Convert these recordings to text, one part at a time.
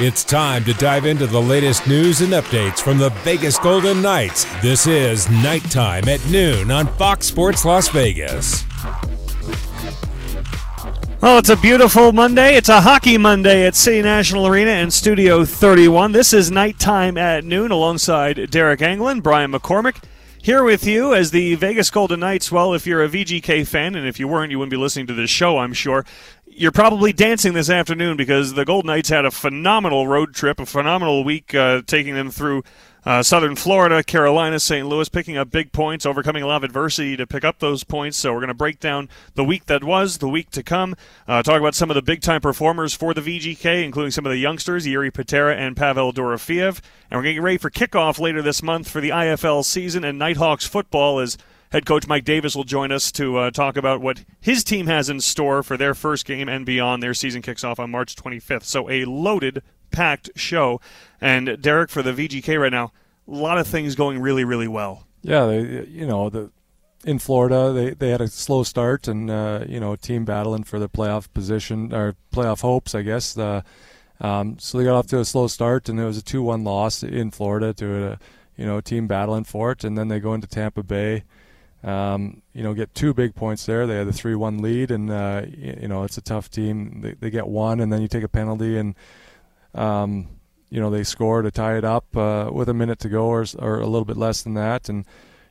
It's time to dive into the latest news and updates from the Vegas Golden Knights. This is Nighttime at noon on Fox Sports Las Vegas. Well, it's a beautiful Monday. It's a hockey Monday at City National Arena and Studio 31. This is Nighttime at noon alongside Deryk Engelland, Brian McCormack. Here with you as the Vegas Golden Knights. Well, if you're a VGK fan, and if you weren't, you wouldn't be listening to this show, I'm sure you're probably dancing this afternoon because the Golden Knights had a phenomenal road trip, a phenomenal week, uh, taking them through uh, Southern Florida, Carolina, St. Louis, picking up big points, overcoming a lot of adversity to pick up those points. So we're going to break down the week that was, the week to come, uh, talk about some of the big time performers for the VGK, including some of the youngsters, Jiri Patera and Pavel Dorofeyev. And we're going to get ready for kickoff later this month for the IFL season and Knight Hawks football as Head coach Mike Davis will join us to uh, talk about what his team has in store for their first game and beyond. Their season kicks off on March 25th. So a loaded, packed show. And Deryk, for the VGK right now, a lot of things going really, really well. Yeah, they, you know, the in Florida they, they had a slow start and uh, you know team battling for the playoff position or playoff hopes, I guess. Um, so they got off to a slow start and it was a two-one loss in Florida to a you know team battling for it, and then they go into Tampa Bay um, you know, get two big points there. They had the three-one lead, and uh, you know it's a tough team. They, they, get one, and then you take a penalty, and um, you know they score to tie it up uh, with a minute to go, or, or a little bit less than that. And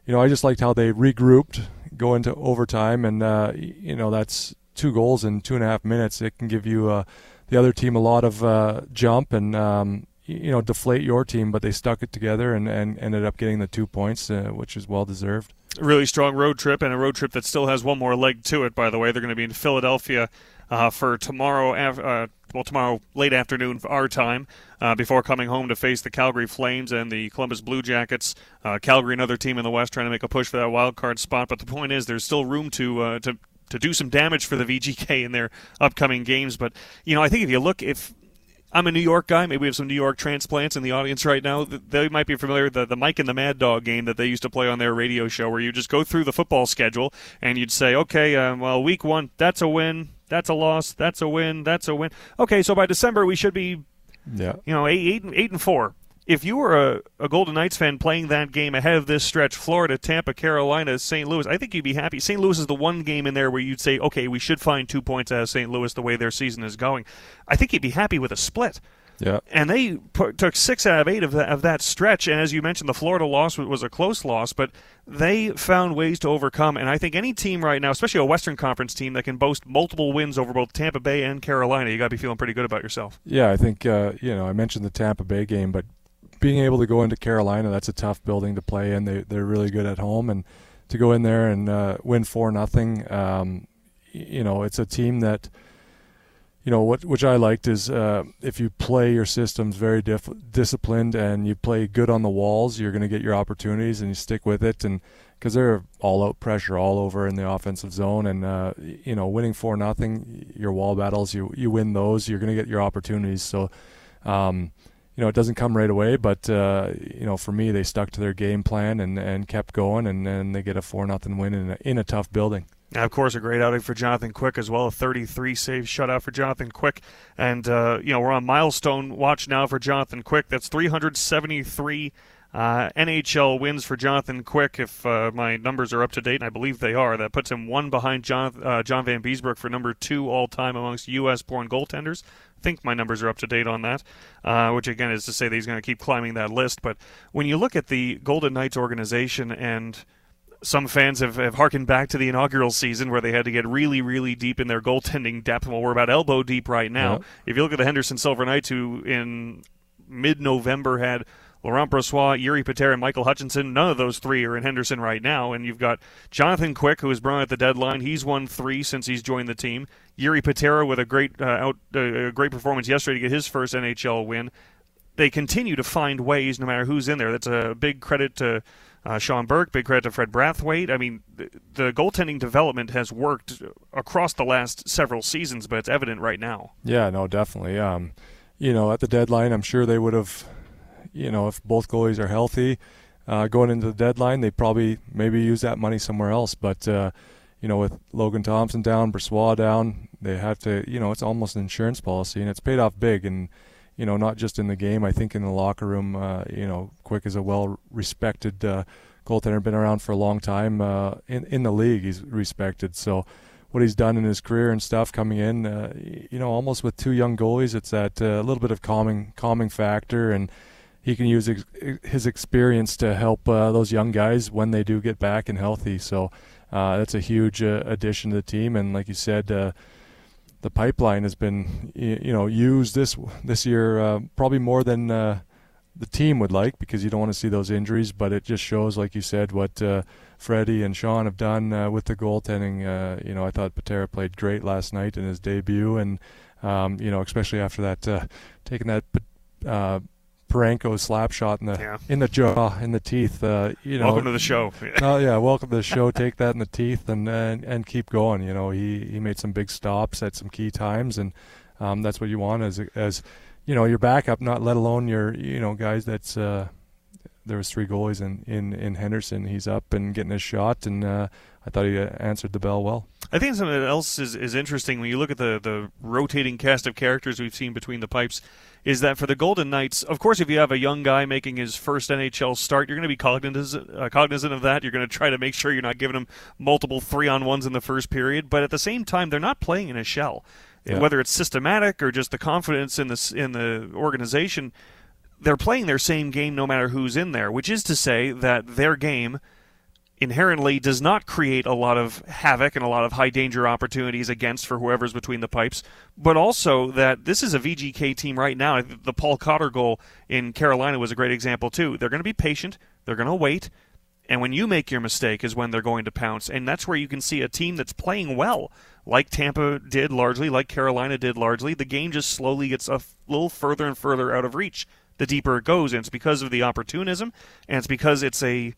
you know, I just liked how they regrouped, go into overtime, and uh, you know that's two goals in two and a half minutes. It can give you uh, the other team a lot of uh, jump and um, you know deflate your team, but they stuck it together and, and ended up getting the two points, uh, which is well deserved really strong road trip and a road trip that still has one more leg to it. By the way, they're going to be in Philadelphia uh, for tomorrow. Uh, well, tomorrow late afternoon our time, uh, before coming home to face the Calgary Flames and the Columbus Blue Jackets. Uh, Calgary, another team in the West, trying to make a push for that wild card spot. But the point is, there's still room to uh, to to do some damage for the VGK in their upcoming games. But you know, I think if you look, if I'm a New York guy. Maybe we have some New York transplants in the audience right now. They might be familiar with the, the Mike and the Mad Dog game that they used to play on their radio show, where you just go through the football schedule and you'd say, okay, uh, well, week one, that's a win, that's a loss, that's a win, that's a win. Okay, so by December we should be, yeah, you know, eight, eight, eight and four if you were a, a, Golden Knights fan playing that game ahead of this stretch, Florida, Tampa, Carolina, St. Louis, I think you'd be happy. St. Louis is the one game in there where you'd say, okay, we should find two points out of St. Louis the way their season is going. I think you'd be happy with a split. Yeah. And they put, took six out of eight of that, of that stretch. And as you mentioned, the Florida loss was a close loss, but they found ways to overcome. And I think any team right now, especially a Western Conference team that can boast multiple wins over both Tampa Bay and Carolina, you got to be feeling pretty good about yourself. Yeah, I think, uh, you know, I mentioned the Tampa Bay game, but being able to go into Carolina, that's a tough building to play in. They, they're really good at home. And to go in there and uh, win 4 nothing, um, you know, it's a team that – you know what which I liked is uh, if you play your systems very disciplined and you play good on the walls, you're going to get your opportunities and you stick with it and because they're all out pressure all over in the offensive zone and uh, you know winning four nothing your wall battles you you win those you're going to get your opportunities so um, you know it doesn't come right away but uh, you know for me they stuck to their game plan and, and kept going and then they get a four nothing win in a, in a tough building. Of course, a great outing for Jonathan Quick as well. A 33 save shutout for Jonathan Quick. And, uh, you know, we're on milestone watch now for Jonathan Quick. That's 373 uh, NHL wins for Jonathan Quick. If uh, my numbers are up to date, and I believe they are, that puts him one behind John, uh, John Vanbiesbrouck for number two all time amongst U.S. born goaltenders. I think my numbers are up to date on that, uh, which again is to say that he's going to keep climbing that list. But when you look at the Golden Knights organization and some fans have, have harkened back to the inaugural season where they had to get really, really deep in their goaltending depth. Well, we're about elbow deep right now. If you look at the Henderson Silver Knights, who in mid November had Laurent Brossoit, Jiri Patera, and Michael Hutchinson. None of those three are in Henderson right now. And you've got Jonathan Quick, who was brought at the deadline. He's won three since he's joined the team. Jiri Patera with a great uh, out, uh, a great performance yesterday to get his first NHL win. They continue to find ways, no matter who's in there. That's a big credit to uh, Sean Burke, big credit to Fred Brathwaite. I mean, the, the, goaltending development has worked across the last several seasons, but it's evident right now. Yeah, no, definitely. Um, you know, at the deadline, I'm sure they would have, you know, if both goalies are healthy, uh, going into the deadline, they probably maybe use that money somewhere else. But uh, you know, with Logan Thompson down, Brossoit down, they have to. You know, it's almost an insurance policy, and it's paid off big. And you know, not just in the game. I think in the locker room, uh, you know, Quick is a well-respected uh, goaltender, been around for a long time uh, in in the league. He's respected. So what he's done in his career and stuff coming in, uh, you know, almost with two young goalies, it's that uh, little bit of calming calming factor, and he can use ex- his experience to help uh, those young guys when they do get back and healthy. So uh, that's a huge uh, addition to the team, and like you said. Uh, the pipeline has been, you know, used this this year probably more than the team would like because you don't want to see those injuries. But it just shows, like you said, what uh, Freddie and Sean have done uh, with the goaltending. Uh, you know, I thought Patera played great last night in his debut, and um, you know, especially after that uh, taking that uh, Parayko slap shot in the yeah. in the jaw in the teeth. Uh, you know, welcome to the show. oh yeah, welcome to the show. Take that in the teeth and, and and keep going. You know, he he made some big stops at some key times, and um, that's what you want as as you know your backup, not let alone your you know guys that's uh, there was three goalies in, in, in Henderson. He's up and getting his shot, and uh, I thought he uh, answered the bell well. I think something else is, is interesting when you look at the, the rotating cast of characters we've seen between the pipes. Is that for the Golden Knights? Of course, if you have a young guy making his first NHL start, you're going to be cognizant, uh, cognizant of that. You're going to try to make sure you're not giving him multiple three on ones in the first period. But at the same time, they're not playing in a shell yeah. whether it's systematic or just the confidence in the in the organization, they're playing their same game no matter who's in there. Which is to say that their game inherently does not create a lot of havoc and a lot of high danger opportunities against for whoever's between the pipes, but also that this is a VGK team right now. The Paul Cotter goal in Carolina was a great example too. They're going to be patient. They're going to wait. And when you make your mistake is when they're going to pounce. And that's where you can see a team that's playing well, like Tampa did largely, like Carolina did largely. The game just slowly gets a little further and further out of reach the deeper it goes. And it's because of the opportunism, and it's because it's a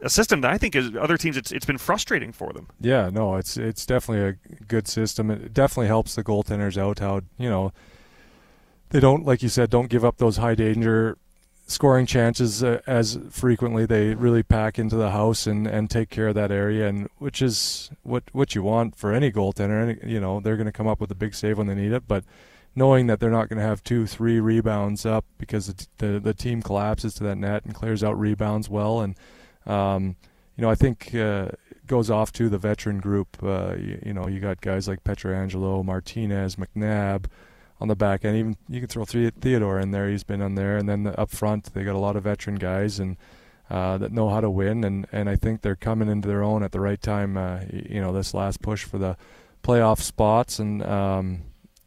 a system that I think is other teams it's it's been frustrating for them. Yeah, no, it's it's definitely a good system. It definitely helps the goaltenders out how, you know, they don't like you said don't give up those high danger scoring chances uh, as frequently. They really pack into the house and, and take care of that area, and which is what what you want for any goaltender. Any, you know, they're going to come up with a big save when they need it, but knowing that they're not going to have two, three rebounds up because the, the, the team collapses to that net and clears out rebounds well, and um, you know, I think uh, goes off to the veteran group. Uh, you, you, know, you got guys like Pietrangelo, Martinez, McNabb on the back end. Even you can throw Shea Theodore in there; he's been on there. And then the, up front, they got a lot of veteran guys and uh, that know how to win. And and I think they're coming into their own at the right time. Uh, you know, this last push for the playoff spots, and um,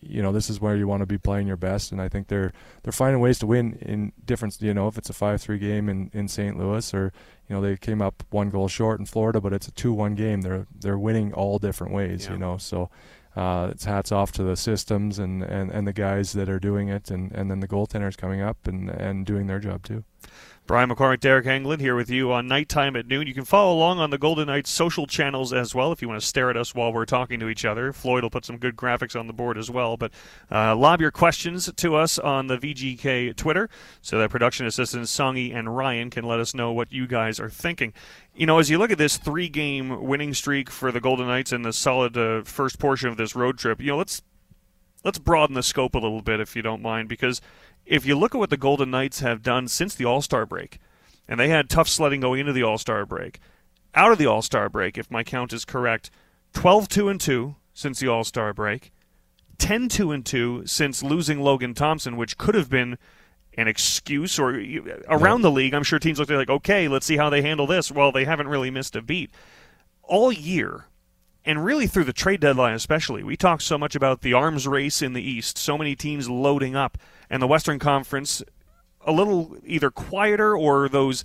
you know this is where you want to be playing your best. And I think they're they're finding ways to win in different. You know, if it's a five-three game in in St. Louis, or you know they came up one goal short in Florida, but it's a two-one game. They're they're winning all different ways. Yeah. You know, so uh, it's hats off to the systems and, and, and the guys that are doing it, and, and then the goaltenders coming up and, and doing their job too. Brian McCormack, Deryk Engelland here with you on Nighttime at Noon. You can follow along on the Golden Knights social channels as well if you want to stare at us while we're talking to each other. Floyd will put some good graphics on the board as well. But uh, lob your questions to us on the VGK Twitter so that production assistants Songy and Ryan can let us know what you guys are thinking. You know, as you look at this three game winning streak for the Golden Knights and the solid uh, first portion of this road trip, you know, let's let's broaden the scope a little bit if you don't mind because if you look at what the Golden Knights have done since the All Star break, and they had tough sledding going into the All Star break, out of the All Star break, if my count is correct, 12 2 and 2 since the All Star break, 10 2 and 2 since losing Logan Thompson, which could have been an excuse or around the league. I'm sure teams looked at like, okay, let's see how they handle this. Well, they haven't really missed a beat all year and really through the trade deadline especially. We talked so much about the arms race in the East, so many teams loading up, and the Western Conference a little either quieter or those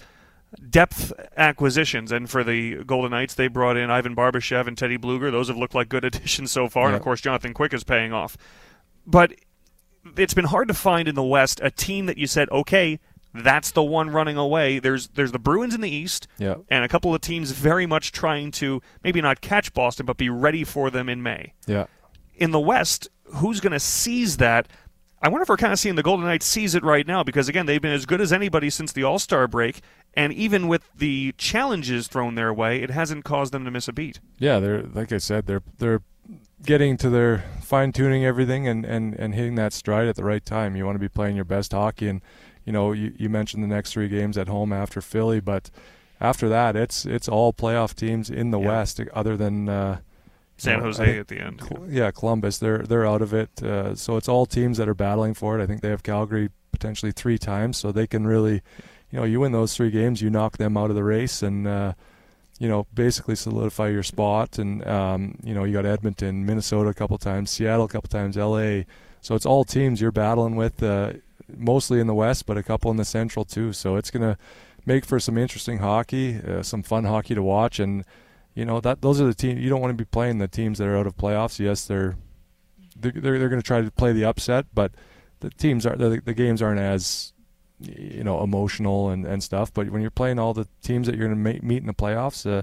depth acquisitions. And for the Golden Knights, they brought in Ivan Barbashev and Teddy Blueger. Those have looked like good additions so far, and of course Jonathan Quick is paying off. But it's been hard to find in the West a team that you said, okay, that's the one running away. There's there's the Bruins in the East, yeah. and a couple of teams very much trying to maybe not catch Boston, but be ready for them in May. Yeah. In the West, who's going to seize that? I wonder if we're kind of seeing the Golden Knights seize it right now because again they've been as good as anybody since the All Star break, and even with the challenges thrown their way, it hasn't caused them to miss a beat. Yeah, they're like I said, they're they're getting to their fine tuning everything and, and, and hitting that stride at the right time. You want to be playing your best hockey, and you know you, you mentioned the next three games at home after Philly, but after that it's it's all playoff teams in the Yeah. West, other than uh, San know, Jose think- at the end. Yeah, Columbus. They're they're out of it. Uh, so it's all teams that are battling for it. I think they have Calgary potentially three times, so they can really, you know, you win those three games, you knock them out of the race, and uh, you know, basically solidify your spot. And um, you know, you got Edmonton, Minnesota a couple times, Seattle a couple times, L.A. So it's all teams you're battling with, uh, mostly in the West, but a couple in the Central too. So it's gonna make for some interesting hockey, uh, some fun hockey to watch, and you know that those are the teams you don't want to be playing the teams that are out of playoffs. Yes, they're they're they're, they're going to try to play the upset, but the teams are the, the games aren't as you know emotional and, and stuff. But when you're playing all the teams that you're going to meet in the playoffs, uh,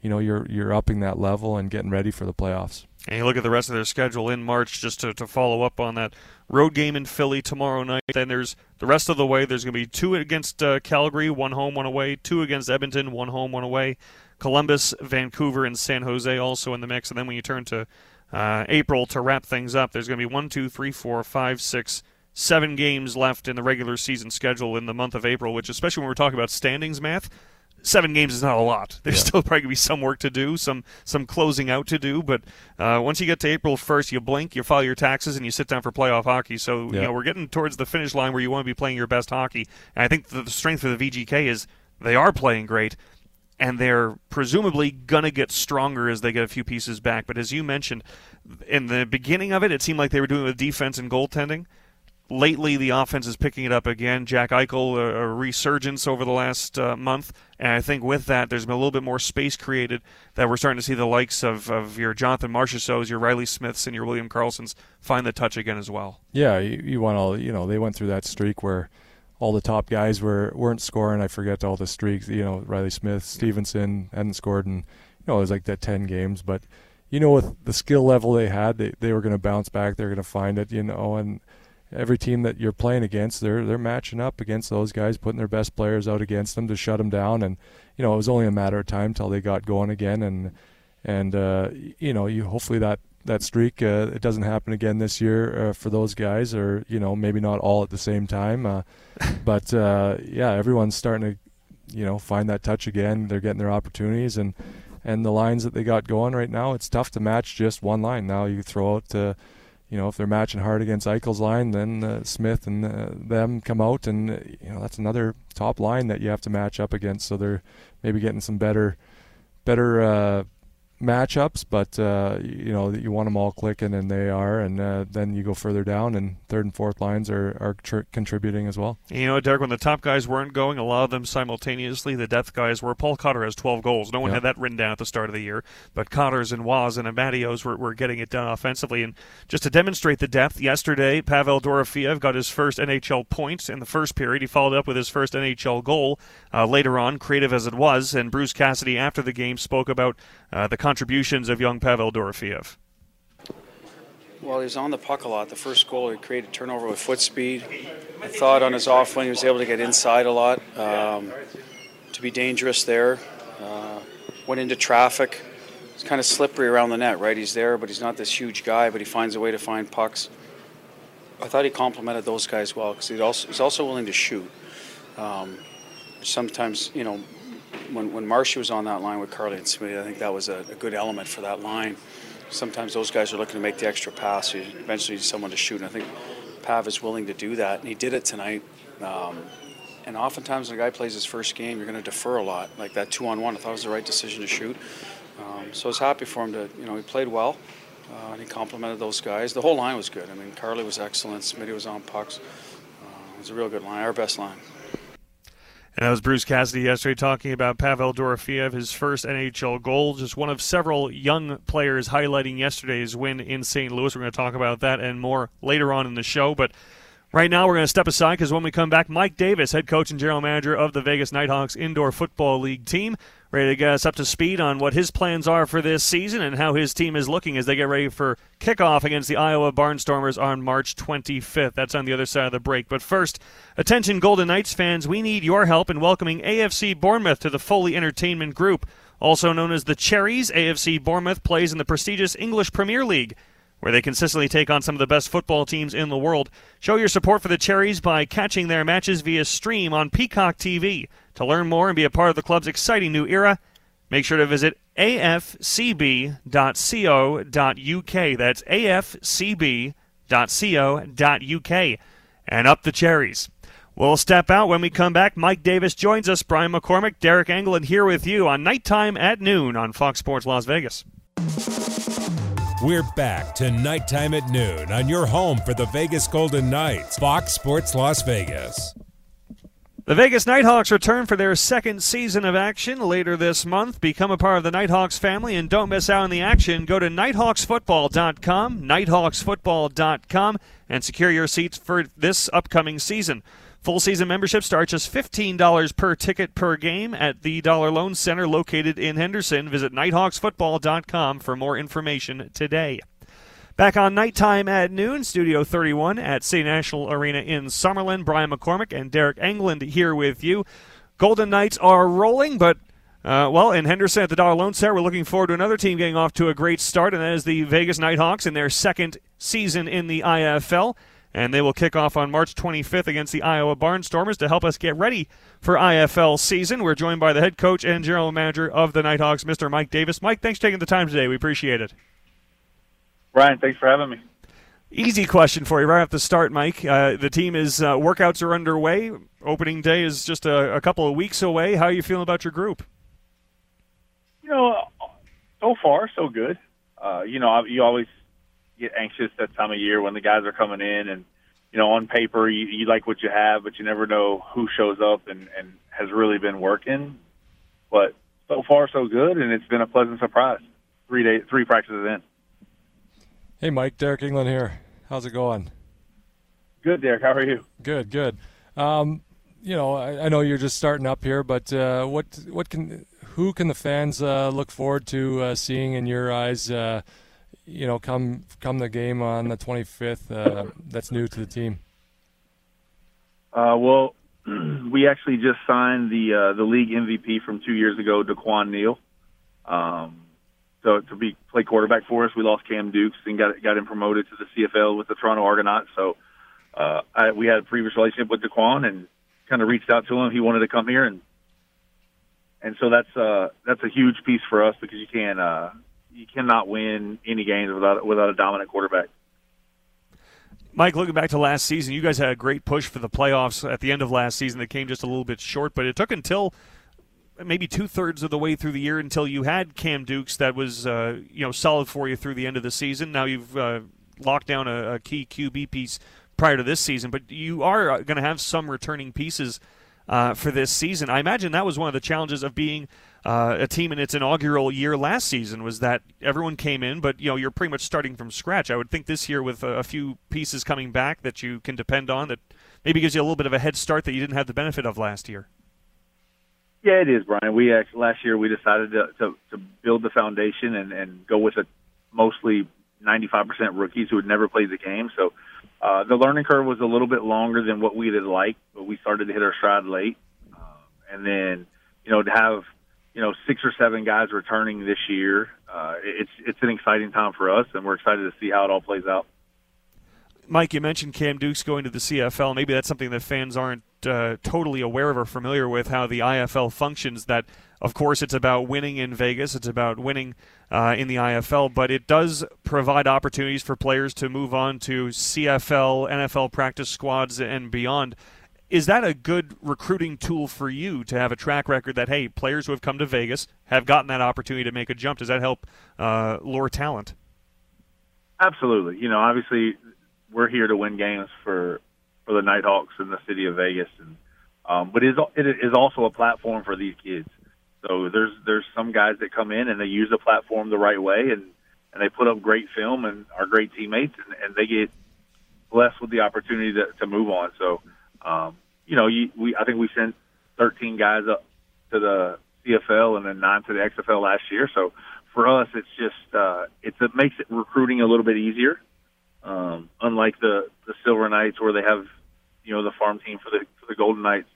you know you're you're upping that level and getting ready for the playoffs. And you look at the rest of their schedule in March, just to, to follow up on that road game in Philly tomorrow night. Then there's the rest of the way. There's going to be two against uh, Calgary, one home, one away. Two against Edmonton, one home, one away. Columbus, Vancouver, and San Jose also in the mix. And then when you turn to uh, April to wrap things up, there's going to be one, two, three, four, five, six, seven games left in the regular season schedule in the month of April. Which, especially when we're talking about standings math, seven games is not a lot. There's Yeah. still probably gonna be some work to do, some some closing out to do. But uh, once you get to April 1st, you blink, you file your taxes, and you sit down for playoff hockey. So you know we're getting towards the finish line where you want to be playing your best hockey. And I think the, the strength of the VGK is they are playing great. And they're presumably gonna get stronger as they get a few pieces back. But as you mentioned, in the beginning of it, it seemed like they were doing it with defense and goaltending lately the offense is picking it up again. Jack Eichel, a, a resurgence over the last uh, month, and I think with that, there's been a little bit more space created that we're starting to see the likes of, of your Jonathan Marchessaults, your Riley Smiths, and your William Karlssons find the touch again as well. Yeah, you, you want all you know. They went through that streak where all the top guys were weren't scoring. I forget all the streaks. You know, Riley Smith, Stephenson hadn't scored, and you know it was like that ten games. But you know, with the skill level they had, they they were going to bounce back. They're going to find it. You know, and every team that you're playing against, they're they're matching up against those guys, putting their best players out against them to shut them down. And you know, it was only a matter of time till they got going again. And and uh, you know, you hopefully that that streak uh, it doesn't happen again this year uh, for those guys, or you know, maybe not all at the same time. Uh, but uh, yeah, everyone's starting to you know find that touch again. They're getting their opportunities and. And the lines that they got going right now, it's tough to match just one line. Now you throw out uh, you know, if they're matching hard against Eichel's line, then uh, Smith and uh, them come out, and uh, you know that's another top line that you have to match up against. So they're maybe getting some better, better uh, matchups, but uh, you know you want them all clicking, and they are. And uh, then you go further down, and third and fourth lines are are tr- contributing as well. You know, Deryk, when the top guys weren't going, a lot of them simultaneously, the depth guys were. Paul Cotter has 12 goals. No one Yeah. had that written down at the start of the year, but Cotters and Waz and Amadios were, were getting it done offensively. And just to demonstrate the depth, yesterday, Pavel Dorofeyev got his first NHL points in the first period. He followed up with his first NHL goal uh, later on, creative as it was. And Bruce Cassidy, after the game, spoke about uh, the contributions of young Pavel Dorofeyev. Well, he was on the puck a lot. The first goal, he created turnover with foot speed. I thought on his off wing, he was able to get inside a lot, um, to be dangerous there. Uh, went into traffic. It's kind of slippery around the net, right? He's there, but he's not this huge guy, but he finds a way to find pucks. I thought he complimented those guys well because he's also willing to shoot. Um, sometimes, you know, when, when Marshy was on that line with Carly and Smitty, I think that was a, a good element for that line. Sometimes those guys are looking to make the extra pass. You eventually need someone to shoot. And I think Pav is willing to do that, and he did it tonight. Um, and oftentimes when a guy plays his first game, you're going to defer a lot. Like that two-on-one, I thought it was the right decision to shoot. Um, so I was happy for him to, you know, he played well, uh, and he complimented those guys. The whole line was good. I mean, Carly was excellent. Smitty was on pucks. Uh, it was a real good line, our best line. And that was Bruce Cassidy yesterday talking about Pavel Dorofeyev, his first NHL goal. Just one of several young players highlighting yesterday's win in St. Louis. We're going to talk about that and more later on in the show. But right now, we're going to step aside because when we come back, Mike Davis, head coach and general manager of the Vegas Knight Hawks Indoor Football League team, ready to get us up to speed on what his plans are for this season and how his team is looking as they get ready for kickoff against the Iowa Barnstormers on March 25th. That's on the other side of the break. But first, attention Golden Knights fans, we need your help in welcoming AFC Bournemouth to the Foley Entertainment Group. Also known as the Cherries, AFC Bournemouth plays in the prestigious English Premier League, where they consistently take on some of the best football teams in the world. Show your support for the Cherries by catching their matches via stream on Peacock TV. To learn more and be a part of the club's exciting new era, make sure to visit afcb.co.uk. That's afcb.co.uk. And up the Cherries. We'll step out when we come back. Mike Davis joins us. Brian McCormack, Deryk Engelland here with you on Nighttime at Noon on Fox Sports Las Vegas. We're back to Nighttime at Noon on your home for the Vegas Golden Knights, Fox Sports Las Vegas. The Vegas Knight Hawks return for their second season of action later this month. Become a part of the Knight Hawks family and don't miss out on the action. Go to nighthawksfootball.com, nighthawksfootball.com, and secure your seats for this upcoming season. Full season membership starts just $15 per ticket per game at the Dollar Loan Center located in Henderson. Visit nighthawksfootball.com for more information today. Back on nighttime at noon, Studio 31 at City National Arena in Summerlin. Brian McCormack and Deryk Engelland here with you. Golden Knights are rolling, but uh, well, in Henderson at the Dollar Loan Center, we're looking forward to another team getting off to a great start, and that is the Vegas Knight Hawks in their second season in the IFL. And they will kick off on March 25th against the Iowa Barnstormers to help us get ready for IFL season. We're joined by the head coach and general manager of the Knight Hawks, Mr. Mike Davis. Mike, thanks for taking the time today. We appreciate it. Brian, thanks for having me. Easy question for you right off the start, Mike. Uh, the team is uh, workouts are underway. Opening day is just a, a, couple of weeks away. How are you feeling about your group? You know, so far so good. Uh, you know, you always get anxious that time of year when the guys are coming in, and you know, on paper you, you like what you have, but you never know who shows up and, and has really been working. But so far so good, and it's been a pleasant surprise. Three days, three practices in. Hey, Mike, Deryk Engelland here. How's it going? Good, Deryk. How are you? Good, good. Um, you know, I, I, know you're just starting up here, but uh, what what can who can the fans uh, look forward to uh, seeing in your eyes? Uh, you know, come come the game on the 25th. Uh, that's new to the team. Uh, well, we actually just signed the the league MVP from two years ago, Daquan Neal. Um, to, to be play quarterback for us. We lost Cam Dukes and got got him promoted to the CFL with the Toronto Argonauts. So uh, I, we had a previous relationship with Daquan and kind of reached out to him. He wanted to come here and and so that's uh, that's a huge piece for us because you can't uh, you cannot win any games without without a dominant quarterback. Mike, looking back to last season, you guys had a great push for the playoffs at the end of last season that came just a little bit short, but it took until maybe two thirds of the way through the year until you had Cam Dukes that was uh, you know solid for you through the end of the season. Now you've uh, locked down a, a, key QB piece prior to this season, but you are uh, going to have some returning pieces uh, for this season. I imagine that was one of the challenges of being uh, a team in its inaugural year last season was that everyone came in, but you know you're pretty much starting from scratch. I would think this year with a, a few pieces coming back that you can depend on that maybe gives you a little bit of a head start that you didn't have the benefit of last year. Yeah, it is, Brian. We actually last year we decided to to, to build the foundation and, and go with a mostly 95% rookies who had never played the game. So uh, the learning curve was a little bit longer than what we'd liked, but we started to hit our stride late. Uh, and then, you know, to have, you know, six or seven guys returning this year, uh, it's it's an exciting time for us, and we're excited to see how it all plays out. Mike, you mentioned Cam Dukes going to the CFL. Maybe that's something that fans aren't uh, totally aware of or familiar with how the IFL functions. That, of course, it's about winning in Vegas, it's about winning uh, in the IFL, but it does provide opportunities for players to move on to CFL, NFL practice squads, and beyond. Is that a good recruiting tool for you to have a track record that, hey, players who have come to Vegas have gotten that opportunity to make a jump? Does that help uh, lure talent? Absolutely. You know, obviously, we're here to win games for for the Knight Hawks in the city of Vegas, and um, but it is, it is also a platform for these kids. So there's there's some guys that come in and they use the platform the right way, and and they put up great film and are great teammates, and, and they get blessed with the opportunity to, to move on. So, um, you know, you, we I think we sent 13 guys up to the CFL and then nine to the XFL last year. So for us, it's just uh, it's, it makes it recruiting a little bit easier. Um, unlike the the Silver Knights, where they have you know the farm team for the for the Golden Knights,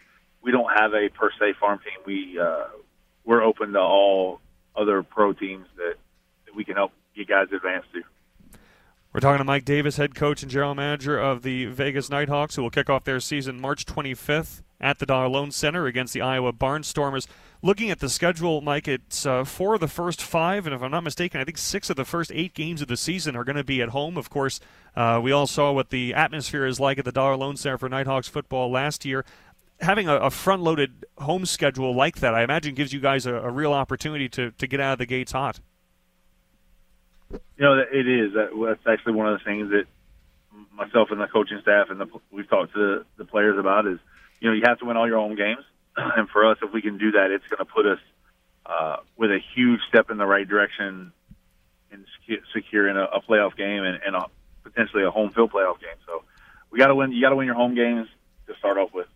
we don't have a per se farm team. We uh, we're open to all other pro teams that, that we can help get guys advanced to. We're talking to Mike Davis, head coach and general manager of the Vegas Knight Hawks, who will kick off their season March 25th at the Dollar Loan Center against the Iowa Barnstormers. Looking at the schedule, Mike, it's uh, four of the first five, and if I'm not mistaken, I think six of the first eight games of the season are going to be at home. Of course, uh, we all saw what the atmosphere is like at the Dollar Loan Center for Knight Hawks football last year. Having a, a front-loaded home schedule like that, I imagine, gives you guys a, a real opportunity to, to get out of the gates hot. You know, it is. That's actually one of the things that myself and the coaching staff and the, we've talked to the players about is, you know, you have to win all your home games. And for us, if we can do that, it's going to put us uh, with a huge step in the right direction in securing a, a playoff game and, and a, potentially a home field playoff game. So we got to win. You got to win your home games to start off with.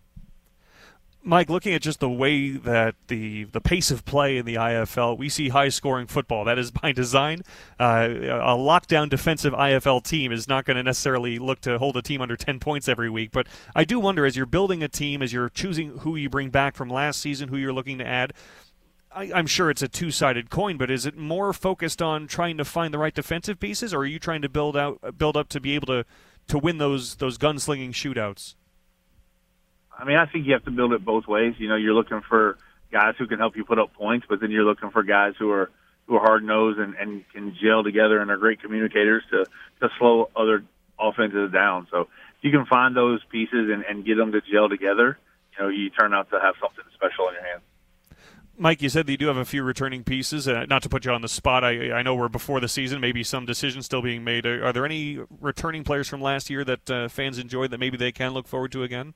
Mike, looking at just the way that the the pace of play in the IFL, we see high scoring football. That is by design. Uh, a lockdown defensive IFL team is not going to necessarily look to hold a team under 10 points every week. But I do wonder, as you're building a team, as you're choosing who you bring back from last season, who you're looking to add, I, am sure it's a two-sided coin, but is it more focused on trying to find the right defensive pieces, or are you trying to build out, build up to be able to, to win those those gunslinging shootouts? I mean, I think you have to build it both ways. You know, you're looking for guys who can help you put up points, but then you're looking for guys who are who are hard nosed and, and can gel together and are great communicators to to slow other offenses down. So if you can find those pieces and, and get them to gel together, you know, you turn out to have something special in your hands. Mike, you said that you do have a few returning pieces. Uh, not to put you on the spot, I, I know we're before the season, maybe some decisions still being made. Are, are there any returning players from last year that uh, fans enjoyed that maybe they can look forward to again?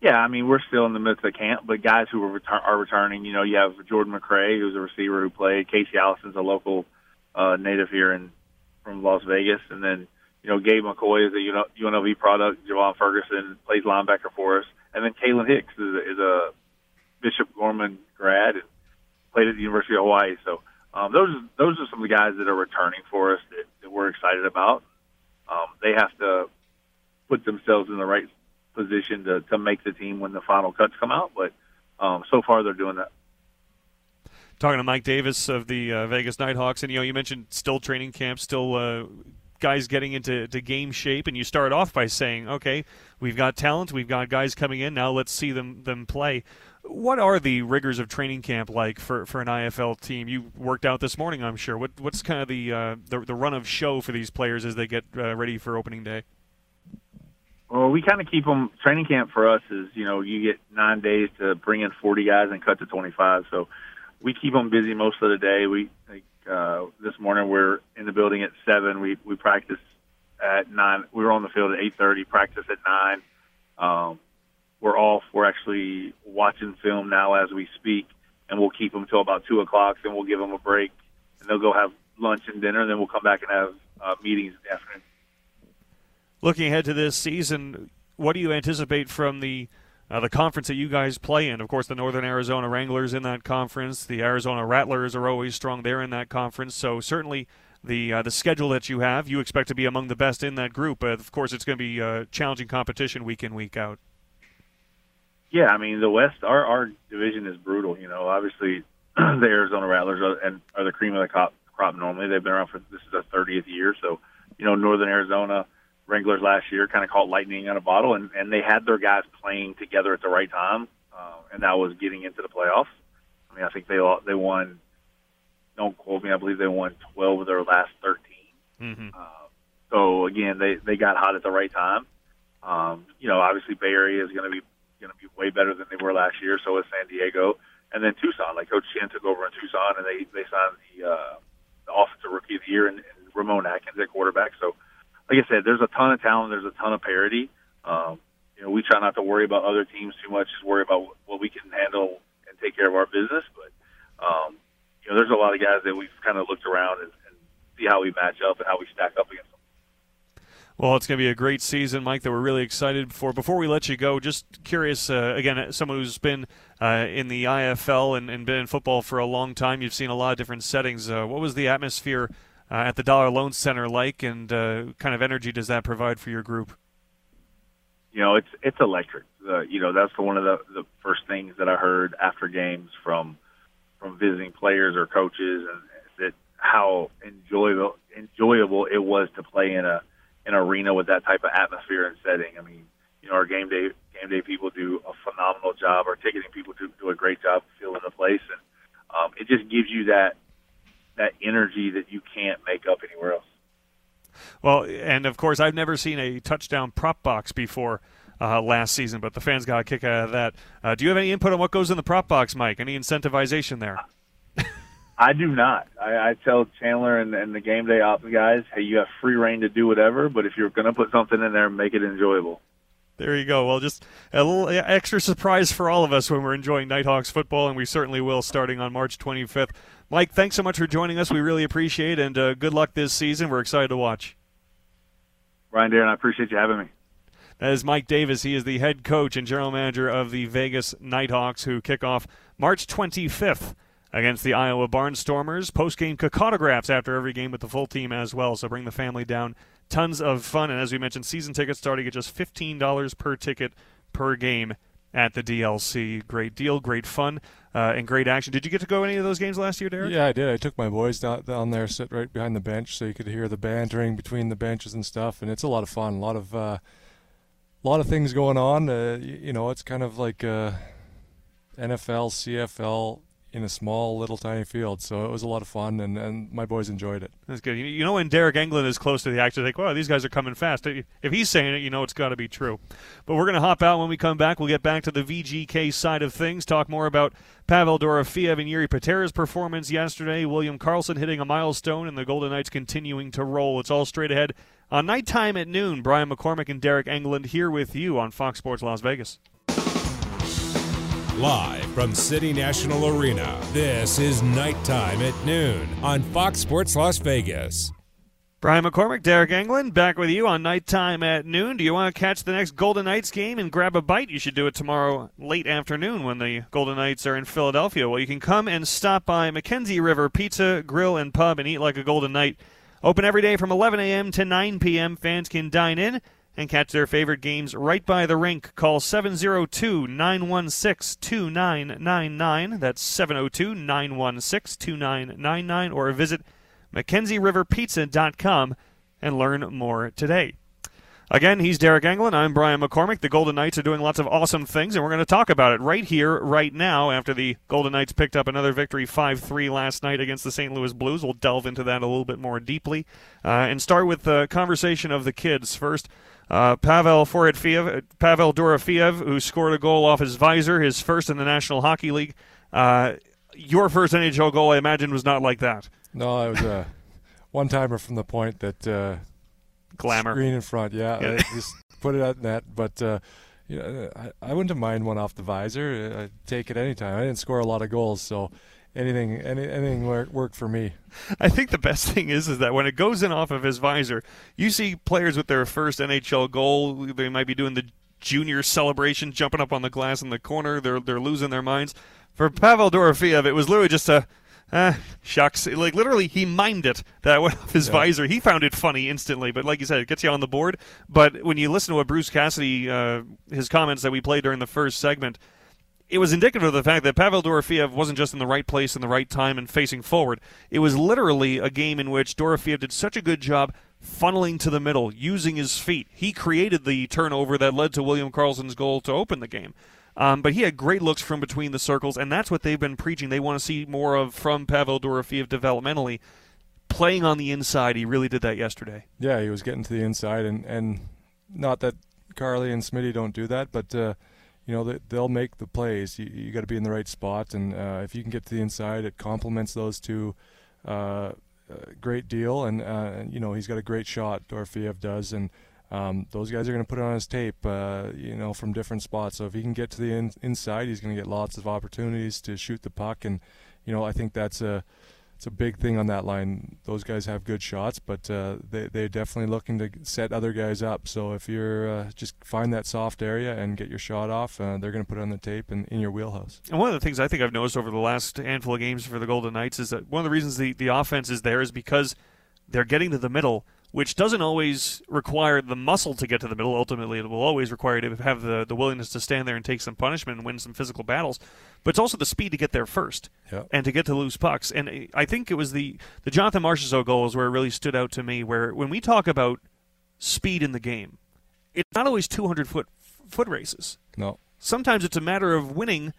Yeah, I mean we're still in the midst of camp, but guys who are, retur- are returning, you know, you have Jordan McRae, who's a receiver who played. Casey Allison's a local uh, native here in from Las Vegas, and then you know Gabe McCoy is a UNLV product. Javon Ferguson plays linebacker for us, and then Kalen Hicks is a, is a Bishop Gorman grad and played at the University of Hawaii. So um, those those are some of the guys that are returning for us that, that we're excited about. Um, they have to put themselves in the right position to, to make the team when the final cuts come out. But um, so far, they're doing that. Talking to Mike Davis of the uh, Vegas Knight Hawks, and you know, you mentioned still training camp, still uh, guys getting into to game shape, and you start off by saying, "Okay, we've got talent, we've got guys coming in. Now let's see them them play." What are the rigors of training camp like for, for an IFL team? You worked out this morning, I'm sure. What what's kind of the uh, the, the run of show for these players as they get uh, ready for opening day? Well, we kind of keep them. Training camp for us is, you know, you get nine days to bring in 40 guys and cut to 25. So we keep them busy most of the day. We like uh, this morning we're in the building at seven. We we practice at nine. We were on the field at 8:30. Practice at nine. Um, we're off. We're actually watching film now as we speak, and we'll keep them till about two o'clock. Then we'll give them a break, and they'll go have lunch and dinner. And then we'll come back and have uh, meetings in the afternoon looking ahead to this season, what do you anticipate from the uh, the conference that you guys play in? Of course, the Northern Arizona Wranglers in that conference. The Arizona Rattlers are always strong there in that conference. So certainly the uh, the schedule that you have, you expect to be among the best in that group. But of course, it's going to be uh, challenging competition week in week out. Yeah, I mean the West, our our division is brutal. You know, obviously the Arizona Rattlers are, and are the cream of the crop, crop normally. They've been around for this is their 30th year. So you know, Northern Arizona Wranglers last year kind of caught lightning in a bottle, and, and they had their guys playing together at the right time, uh, and that was getting into the playoffs. I mean, I think they they won. Don't quote me. I believe they won 12 of their last 13. Mm-hmm. Uh, so again, they they got hot at the right time. Um, you know, obviously Bay Area is going to be going to be way better than they were last year. So is San Diego, and then Tucson. Like Coach Shin took over in Tucson, and they they signed the uh, the offensive rookie of the year and, and Ramon Atkins at quarterback. So like I said, there's a ton of talent. There's a ton of parity. Um, you know, we try not to worry about other teams too much. Just worry about what we can handle and take care of our business. But um, you know, there's a lot of guys that we've kind of looked around and, and see how we match up and how we stack up against them. Well, it's going to be a great season, Mike, that we're really excited for. Before we let you go, just curious, uh, again, someone who's been uh, in the IFL and, and, been in football for a long time, you've seen a lot of different settings. Uh, what was the atmosphere uh, at the Dollar Loan Center like, and uh, kind of energy does that provide for your group? You know, it's it's electric. Uh, you know, that's one of the the first things that I heard after games from from visiting players or coaches, and that how enjoyable enjoyable it was to play in a an arena with that type of atmosphere and setting. I mean, you know, our game day game day people do a phenomenal job. Our ticketing people do, do a great job filling the place, and um, it just gives you that that energy that you can't make up anywhere else. Well, and of course, I've never seen a touchdown prop box before. Uh, last season, but the fans got a kick out of that. Uh, do you have any input on what goes in the prop box, Mike? Any incentivization there? I do not. I, I tell Chandler and, and the game day ops guys, hey, you have free reign to do whatever, but if you're going to put something in there, make it enjoyable. There you go. Well, just a little extra surprise for all of us when we're enjoying Knight Hawks football, and we certainly will starting on March 25th. Mike, thanks so much for joining us. We really appreciate it, and uh, good luck this season. We're excited to watch. Ryan Darren, I appreciate you having me. That is Mike Davis. He is the head coach and general manager of the Vegas Knight Hawks, who kick off March 25th against the Iowa Barnstormers. Post game cacautographs after every game with the full team as well. So bring the family down. Tons of fun. And as we mentioned, season tickets starting at just $15 per ticket per game at the DLC. Great deal, great fun, uh, and great action. Did you get to go any of those games last year, Deryk? Yeah, I did. I took my boys down, down there, sit right behind the bench, so you could hear the bantering between the benches and stuff. And it's a lot of fun. A lot of uh, lot of things going on. Uh, you, you, know, it's kind of like uh, NFL, CFL in a small, little, tiny field. So it was a lot of fun, and, and my boys enjoyed it. That's good. You know, when Deryk Engelland is close to the action, think, "Wow, oh, these guys are coming fast." If he's saying it, you know it's got to be true. But we're going to hop out when we come back. We'll get back to the VGK side of things, talk more about Pavel Dorofeyev and Jiri Patera's performance yesterday, William Karlsson hitting a milestone, and the Golden Knights continuing to roll. It's all straight ahead on nighttime at noon. Brian McCormack and Deryk Engelland here with you on Fox Sports Las Vegas. Live from City National Arena, this is Nighttime at Noon on Fox Sports Las Vegas. Brian McCormack, Deryk Engelland, back with you on Nighttime at Noon. Do you want to catch the next Golden Knights game and grab a bite? You should do it tomorrow late afternoon when the Golden Knights are in Philadelphia. Well, you can come and stop by Mackenzie River Pizza, Grill, and Pub and eat like a Golden Knight. Open every day from 11 a.m. to 9 p.m. Fans can dine in and catch their favorite games right by the rink. Call 702 916 2999. That's 702 916 2999. Or visit MackenzieRiverPizza.com and learn more today. Again, he's Deryk Engelland. I'm Brian McCormack. The Golden Knights are doing lots of awesome things, and we're going to talk about it right here, right now, after the Golden Knights picked up another victory 5 3 last night against the St. Louis Blues. We'll delve into that a little bit more deeply uh, and start with the conversation of the kids. First, uh, Pavel Forefiev, Pavel Dorofeyev, who scored a goal off his visor, his first in the National Hockey League. Uh, your first NHL goal, I imagine, was not like that. No, it was a one timer from the point that uh, glamour screen in front. Yeah, yeah. just put it at net. But uh, you know, I, I wouldn't mind one off the visor. I'd take it anytime. I didn't score a lot of goals, so anything any, anything work, worked for me. I think the best thing is is that when it goes in off of his visor, you see players with their first NHL goal. They might be doing the junior celebration, jumping up on the glass in the corner. They're they're losing their minds. For Pavel Dorofeyev, it was literally just a uh, shucks. Like literally, he mimed it that went off his yeah. visor. He found it funny instantly, but like you said, it gets you on the board. But when you listen to what Bruce Cassidy, uh, his comments that we played during the first segment, it was indicative of the fact that Pavel Dorofeyev wasn't just in the right place in the right time and facing forward. It was literally a game in which Dorofeyev did such a good job funneling to the middle, using his feet. He created the turnover that led to William Karlsson's goal to open the game. Um, but he had great looks from between the circles, and that's what they've been preaching. They want to see more of from Pavel Dorofeyev developmentally. Playing on the inside, he really did that yesterday. Yeah, he was getting to the inside, and, and not that Carly and Smitty don't do that, but uh, – you know, they'll make the plays. You, you got to be in the right spot, and uh, if you can get to the inside, it complements those two. Uh, great deal, and uh, you know he's got a great shot. Dorofeyev does, and um, those guys are going to put it on his tape, uh, you know, from different spots. So if he can get to the in- inside, he's going to get lots of opportunities to shoot the puck, and you know I think that's a it's a big thing on that line. Those guys have good shots, but uh, they they're definitely looking to set other guys up. So if you're uh, just find that soft area and get your shot off, uh, they're going to put it on the tape and in your wheelhouse. And one of the things I think I've noticed over the last handful of games for the Golden Knights is that one of the reasons the the offense is there is because they're getting to the middle which doesn't always require the muscle to get to the middle. Ultimately, it will always require you to have the, the willingness to stand there and take some punishment and win some physical battles. But it's also the speed to get there first Yep. and to get to loose pucks. And I think it was the, the Jonathan Marchessault goals where it really stood out to me, where when we talk about speed in the game, it's not always 200 foot foot races. No. Sometimes it's a matter of winning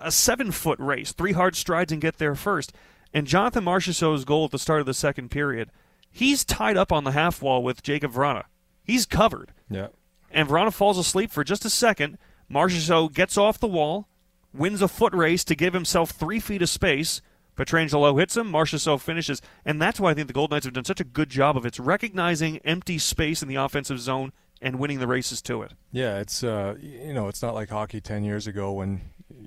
a seven foot race, three hard strides, and get there first. And Jonathan Marchessault's goal at the start of the second period, he's tied up on the half wall with Jakub Vrana. He's covered. Yeah. And Vrana falls asleep for just a second. Marchessault gets off the wall, wins a foot race to give himself three feet of space. Pietrangelo hits him. Marchessault finishes. And that's why I think the Golden Knights have done such a good job of it. It's recognizing empty space in the offensive zone and winning the races to it. Yeah, it's uh, you know, it's not like hockey ten years ago when,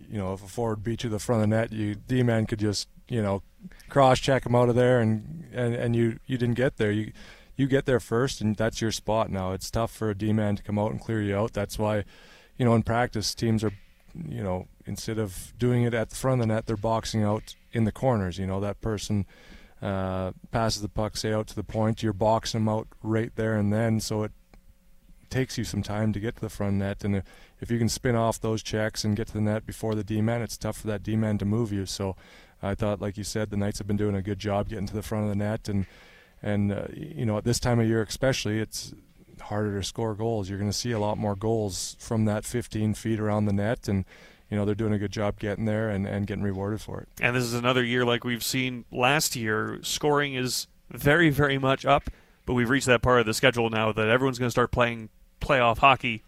you know, if a forward beat you to the front of the net, you D man could just you know, cross check him out of there, and and and you you didn't get there. You you get there first, and that's your spot. Now it's tough for a D man to come out and clear you out. That's why, you know, in practice teams are, you know, instead of doing it at the front of the net, they're boxing out in the corners. You know, that person. Uh, passes the puck, say out to the point, you're boxing them out right there and then, so it takes you some time to get to the front net. And if you can spin off those checks and get to the net before the D man, it's tough for that D man to move you. So I thought, like you said, the Knights have been doing a good job getting to the front of the net. And and uh, you know, at this time of year especially, it's harder to score goals. You're going to see a lot more goals from that 15 feet around the net. And you know, they're doing a good job getting there and, and getting rewarded for it. And this is another year like we've seen last year. Scoring is very, very much up, but we've reached that part of the schedule now that everyone's going to start playing playoff hockey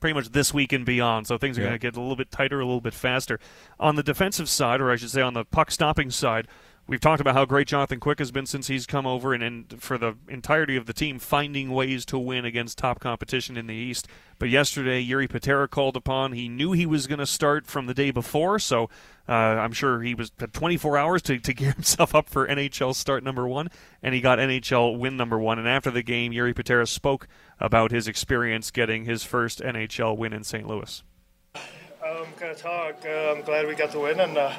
pretty much this week and beyond. So things are Yeah. going to get a little bit tighter, a little bit faster. On the defensive side, or I should say on the puck stopping side, we've talked about how great Jonathan Quick has been since he's come over, and, and for the entirety of the team, finding ways to win against top competition in the East. But yesterday, Jiri Patera called upon. He knew he was going to start from the day before, so uh, I'm sure he was had 24 hours to, to gear himself up for NHL start number one, and he got NHL win number one. And after the game, Jiri Patera spoke about his experience getting his first NHL win in St. Louis. Um, kind of talk. Uh, I'm glad we got the win, and uh,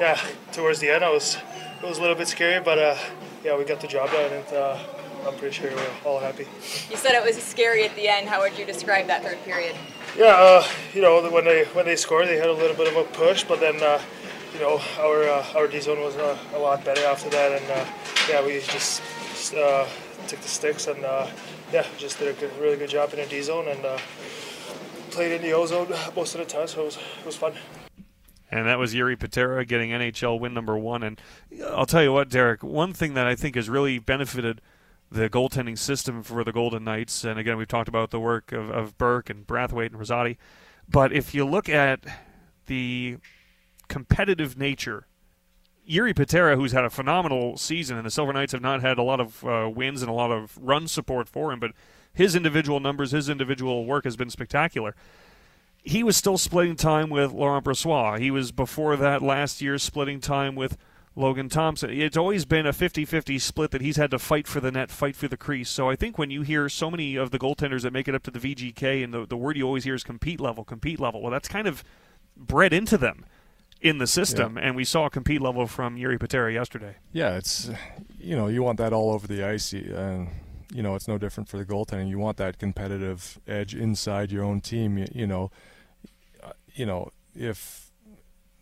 yeah, towards the end, I was it was a little bit scary, but uh, yeah, we got the job done, and uh, I'm pretty sure we're all happy. You said it was scary at the end. How would you describe that third period? Yeah, uh, you know, when they when they scored, they had a little bit of a push, but then uh, you know our uh, our D zone was uh, a lot better after that, and uh, yeah, we just uh, took the sticks and uh, yeah, just did a good, really good job in the D zone and uh, played in the ozone most of the time, so it was it was fun. And that was Jiri Patera getting NHL win number one. And I'll tell you what, Deryk, one thing that I think has really benefited the goaltending system for the Golden Knights, and again, we've talked about the work of, of Burke and Brathwaite and Rosati, but if you look at the competitive nature, Jiri Patera, who's had a phenomenal season, and the Silver Knights have not had a lot of uh, wins and a lot of run support for him, but his individual numbers, his individual work has been spectacular he was still splitting time with Laurent Brossoit. He was before that last year splitting time with Logan Thompson. It's always been a 50-50 split that he's had to fight for the net, fight for the crease. So I think when you hear so many of the goaltenders that make it up to the VGK and the, the word you always hear is compete level, compete level. Well, that's kind of bred into them in the system, and we saw a compete level from Jiri Patera yesterday. Yeah, it's you know you want that all over the ice, and you know it's no different for the goaltending. You want that competitive edge inside your own team. You, you know, uh, you know if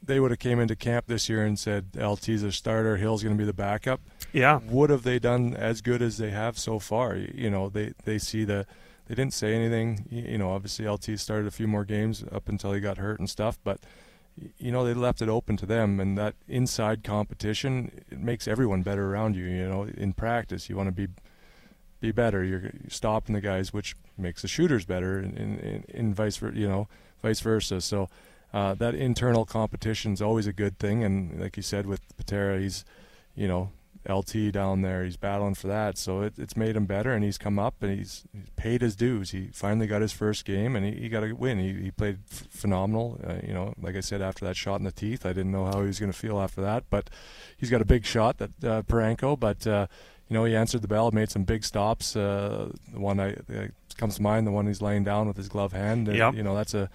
they would have came into camp this year and said LT's a starter, Hill's going to be the backup. Yeah. Would have they done as good as they have so far? You, know, they they see the they didn't say anything. You, you know, obviously LT started a few more games up until he got hurt and stuff, but you know they left it open to them and that inside competition it makes everyone better around you you know in practice you want to be be better. You're stopping the guys which makes the shooters better and, and, and vice versa you know vice versa. So uh, that internal competition is always a good thing. And like you said with Patera he's you know LT down there. He's battling for that. So it, it's made him better and he's come up and he's, he's paid his dues. He finally got his first game and he, he got a win. He, he played f- phenomenal. Uh, you know like I said after that shot in the teeth I didn't know how he was going to feel after that but he's got a big shot that uh, Parayko but uh, you know he answered the bell made some big stops uh, the one I comes to mind the one he's laying down with his glove hand Yep. you know that's a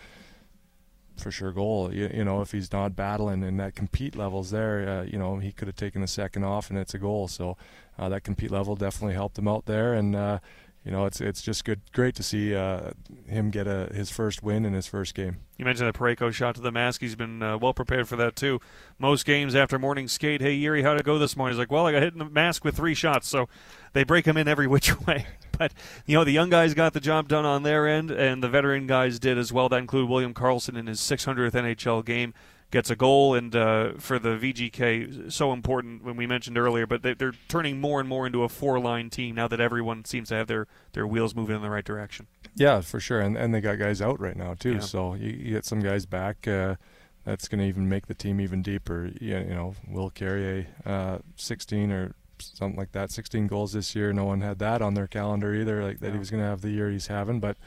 for sure goal. You, you, know, if he's not battling and that compete levels there, uh, you know, he could have taken a second off and it's a goal. So uh, that compete level definitely helped him out there. And uh, you know, it's it's just good, great to see uh, him get a his first win in his first game. You mentioned the Parayko shot to the mask. He's been uh, well prepared for that too. Most games after morning skate, hey Jiri, how'd it go this morning? He's like, well, I got hit in the mask with three shots, so they break him in every which way. but you know, the young guys got the job done on their end, and the veteran guys did as well. That include William Karlsson in his 600th NHL game gets a goal, and uh, for the VGK, so important when we mentioned earlier. But they, are turning more and more into a four-line team now that everyone seems to have their, their wheels moving in the right direction. Yeah, for sure, and and they got guys out right now too. Yeah. So you, you, get some guys back. Uh, that's going to even make the team even deeper. You, you know, Will Carrier, uh, 16 or something like that, 16 goals this year. No one had that on their calendar either, like that yeah. he was going to have the year he's having. But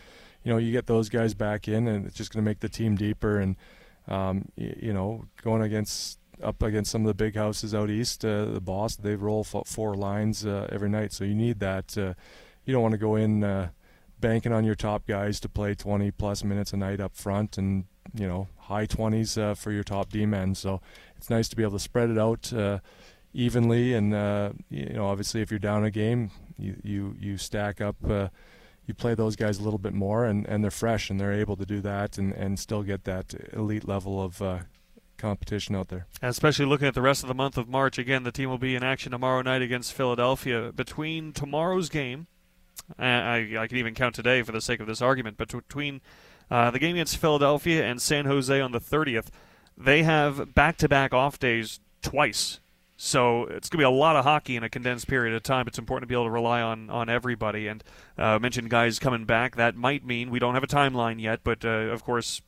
you know, you get those guys back in, and it's just going to make the team deeper and um, you, you, know, going against up against some of the big houses out east, uh, the boss they roll four lines uh, every night, so you need that. Uh, you don't want to go in uh, banking on your top guys to play 20 plus minutes a night up front, and you know high 20s uh, for your top D men. So it's nice to be able to spread it out uh, evenly, and you know obviously if you're down a game, you you you stack up you play those guys a little bit more, and, and they're fresh and they're able to do that and, and still get that elite level of uh, competition out there. especially looking at the rest of the month of March, again, the team will be in action tomorrow night against Philadelphia. Between tomorrow's game, I, I can even count today for the sake of this argument, but between uh, the game against Philadelphia and San Jose on the 30th, they have back to back off days twice so it's going to be a lot of hockey in a condensed period of time. It's important to be able to rely on, on everybody. And uh, mentioned guys coming back. That might mean we don't have a timeline yet, but uh, of course,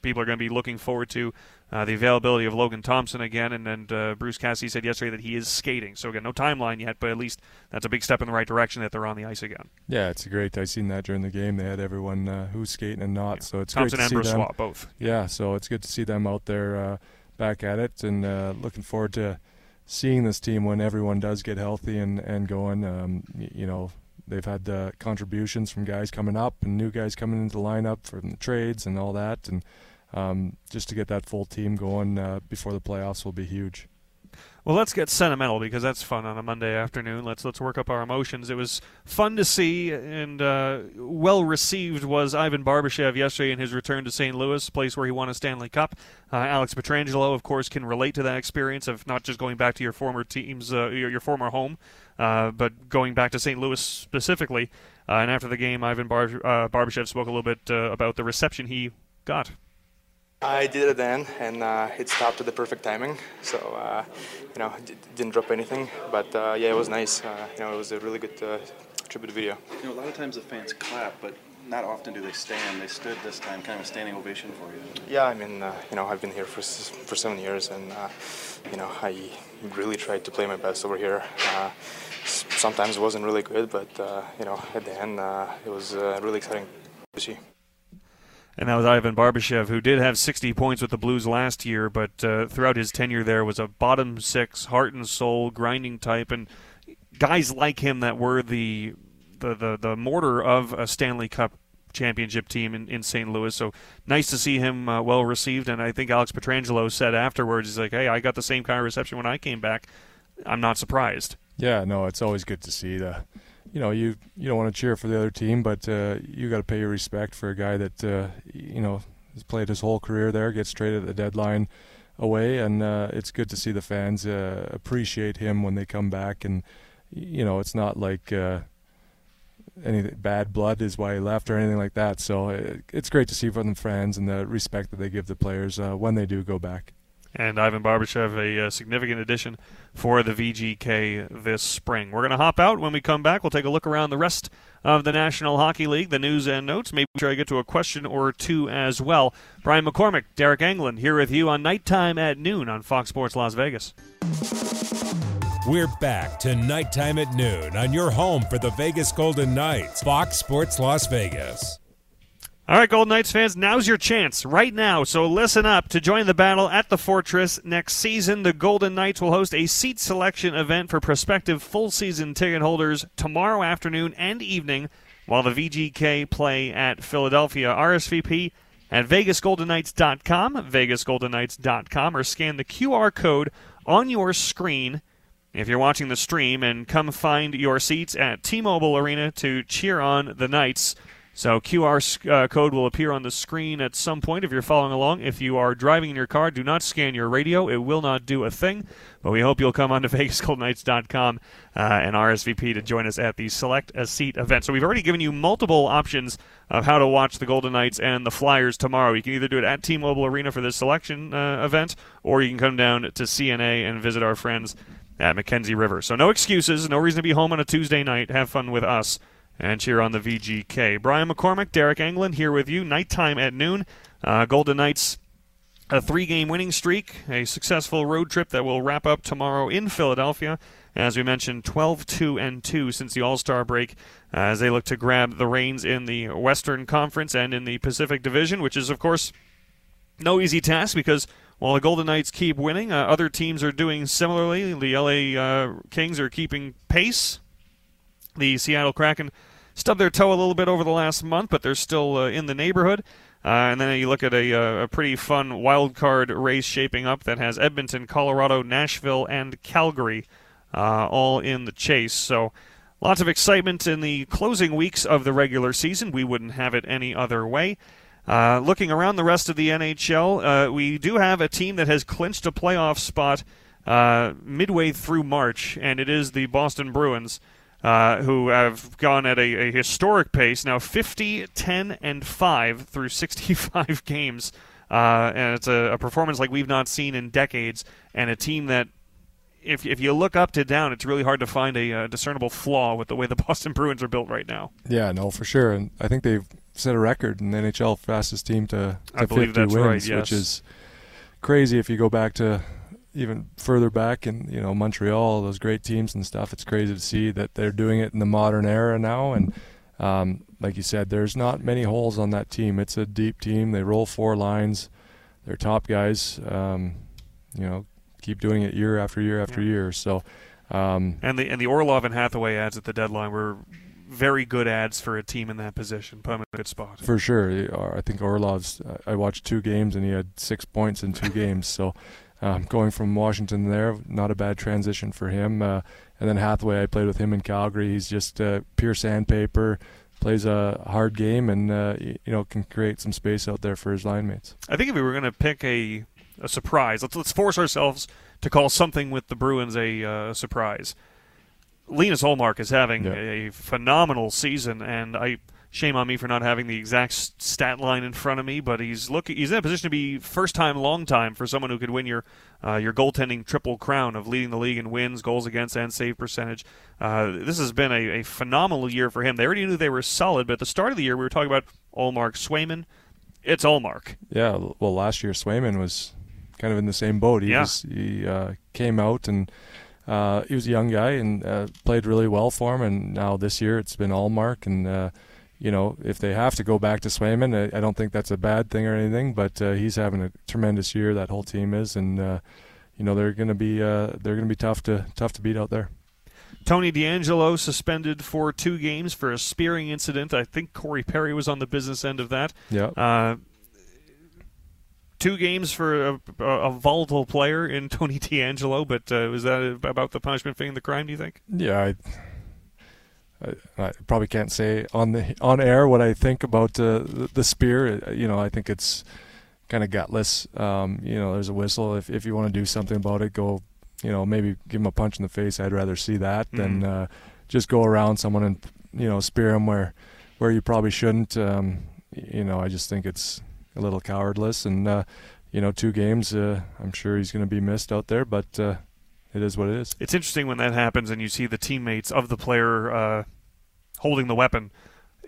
people are going to be looking forward to uh, the availability of Logan Thompson again. And, and uh, Bruce Cassidy said yesterday that he is skating. So again, no timeline yet, but at least that's a big step in the right direction that they're on the ice again. Yeah, it's great. I seen that during the game. They had everyone uh, who's skating and not. Yeah. So it's Thompson great to and see them. Swap, both. Yeah, so it's good to see them out there uh, back at it, and looking forward to seeing this team when everyone does get healthy and and going. Um, you know, they've had uh, contributions from guys coming up and new guys coming into the lineup from the trades and all that, and um, just to get that full team going uh, before the playoffs will be huge. Well, let's get sentimental because that's fun on a Monday afternoon. Let's let's work up our emotions. It was fun to see and uh, well received was Ivan Barbashev yesterday in his return to St. Louis, place where he won a Stanley Cup. Uh, Alex Pietrangelo, of course, can relate to that experience of not just going back to your former team's uh, your, your, former home, uh, but going back to St. Louis specifically. Uh, and after the game, Ivan Bar- uh, Barbashev spoke a little bit about the reception he got. I did it then, and uh, it stopped at the perfect timing. So, uh, you know, d- didn't drop anything. But uh, yeah, it was nice. Uh, you know, it was a really good uh, tribute video. You know, a lot of times the fans clap, but not often do they stand. They stood this time, kind of a standing ovation for you. Yeah, I mean, uh, you know, I've been here for for seven years, and you know, I really tried to play my best over here. sometimes it wasn't really good, but you know, at the end, it was really exciting to see and that was Ivan Barbashev, who did have 60 points with the Blues last year, but uh, throughout his tenure there was a bottom six, heart and soul, grinding type, and guys like him that were the the the, the mortar of a Stanley Cup championship team in, in St. Louis. So nice to see him uh, well received. And I think Alex Pietrangelo said afterwards, he's like, "Hey, I got the same kind of reception when I came back. I'm not surprised." Yeah, no, it's always good to see the you know, you you don't want to cheer for the other team, but uh, you got to pay your respect for a guy that uh, you know has played his whole career there, gets traded at the deadline away, and uh, it's good to see the fans uh, appreciate him when they come back. And you know, it's not like uh, any bad blood is why he left or anything like that. So it, uh, it's great to see from the fans and the respect that they give the players when they do go back and Ivan Barbashev, a, a, significant addition for the VGK this spring. We're going to hop out. When we come back, we'll take a look around the rest of the National Hockey League, the news and notes. Maybe try to get to a question or two as well. Brian McCormack, Deryk Engelland here with you on Nighttime at Noon on Fox Sports Las Vegas. We're back to Nighttime at Noon on your home for the Vegas Golden Knights, Fox Sports Las Vegas. All right, Golden Knights fans, now's your chance right now. So listen up to join the battle at the Fortress next season. The Golden Knights will host a seat selection event for prospective full season ticket holders tomorrow afternoon and evening while the VGK play at Philadelphia. RSVP at vegasgoldenknights.com, vegasgoldenknights.com, or scan the QR code on your screen if you're watching the stream and come find your seats at T-Mobile Arena to cheer on the Knights. So QR uh, code will appear on the screen at some point if you're following along. If you are driving in your car, do not scan your radio. It will not do a thing. But we hope you'll come on to VegasGoldenKnights.com uh, and RSVP to join us at the Select a Seat event. So we've already given you multiple options of how to watch the Golden Knights and the Flyers tomorrow. You can either do it at T-Mobile Arena for this selection uh, event, or you can come down to CNA and visit our friends at Mackenzie River. So no excuses, no reason to be home on a Tuesday night. Have fun with us and here on the VGK. Brian McCormack, Deryk Engelland here with you. Nighttime at noon. Uh, Golden Knights a three-game winning streak, a successful road trip that will wrap up tomorrow in Philadelphia. As we mentioned, 12-2 and 2 since the All-Star break, uh, as they look to grab the reins in the Western Conference and in the Pacific Division, which is of course no easy task because while the Golden Knights keep winning, uh, other teams are doing similarly. The LA uh, Kings are keeping pace. The Seattle Kraken stubbed their toe a little bit over the last month, but they're still uh, in the neighborhood. Uh, and then you look at a, uh, a, pretty fun wild card race shaping up that has Edmonton, Colorado, Nashville, and Calgary uh, all in the chase. So lots of excitement in the closing weeks of the regular season. We wouldn't have it any other way. Uh, looking around the rest of the NHL, we do have a team that has clinched a playoff spot midway through March, and it is the Boston Bruins. Uh, who have gone at a, a, historic pace now 50 10 and 5 through 65 games uh, and it's a, a, performance like we've not seen in decades and a team that if, if you look up to down it's really hard to find a, discernible flaw with the way the boston bruins are built right now yeah no for sure and i think they've set a record in the NHL fastest team to, to 50 wins, right, yes. which is crazy if you go back to even further back in you know Montreal, those great teams and stuff. It's crazy to see that they're doing it in the modern era now, and um, like you said, there's not many holes on that team. It's a deep team. They roll four lines. They're top guys. Um, you know, keep doing it year after year after yeah. year. So, um, and the and the Orlov and Hathaway ads at the deadline were very good ads for a team in that position. Put him in a good spot. For sure. I think Orlov's. I watched two games and he had six points in two games. So um, going from Washington there, not a bad transition for him. Uh, and then Hathaway, I played with him in Calgary. He's just uh, pure sandpaper. Plays a hard game and uh, you know can create some space out there for his line mates. I think if we were going to pick a, a surprise, let's let's force ourselves to call something with the Bruins a uh, surprise. Linus Ullmark is having yeah. a phenomenal season, and I shame on me for not having the exact stat line in front of me. But he's looking he's in a position to be first time, long time for someone who could win your uh, your goaltending triple crown of leading the league in wins, goals against, and save percentage. Uh, this has been a, a, phenomenal year for him. They already knew they were solid, but at the start of the year we were talking about Ullmark, Swayman. It's Ullmark. Yeah, well, last year Swayman was kind of in the same boat. He yeah. was, he uh, came out and uh, he was a young guy and uh, played really well for him. And now this year it's been Ullmark. And, uh, you know, if they have to go back to Swayman, I, I don't think that's a bad thing or anything. But uh, he's having a tremendous year. That whole team is, and uh, you know they're going to be uh, they're going to be tough to tough to beat out there. Tony DeAngelo suspended for two games for a spearing incident. I think Corey Perry was on the business end of that. Yeah two games for a, a, volatile player in Tony DeAngelo, but uh, was that about the punishment fitting the crime? Do you think? Yeah, I, I, I, probably can't say on the on air what I think about uh, the, the, spear. Uh, you know, I think it's kind of gutless. Um, you know, there's a whistle. If if you want to do something about it, go. You know, maybe give him a punch in the face. I'd rather see that mm-hmm. than uh, just go around someone and you know spear him where where you probably shouldn't. Um, you know, I just think it's a little cowardless. And uh, you know, two games, uh, I'm sure he's going to be missed out there, but uh, it is what it is. It's interesting when that happens and you see the teammates of the player uh, holding the weapon.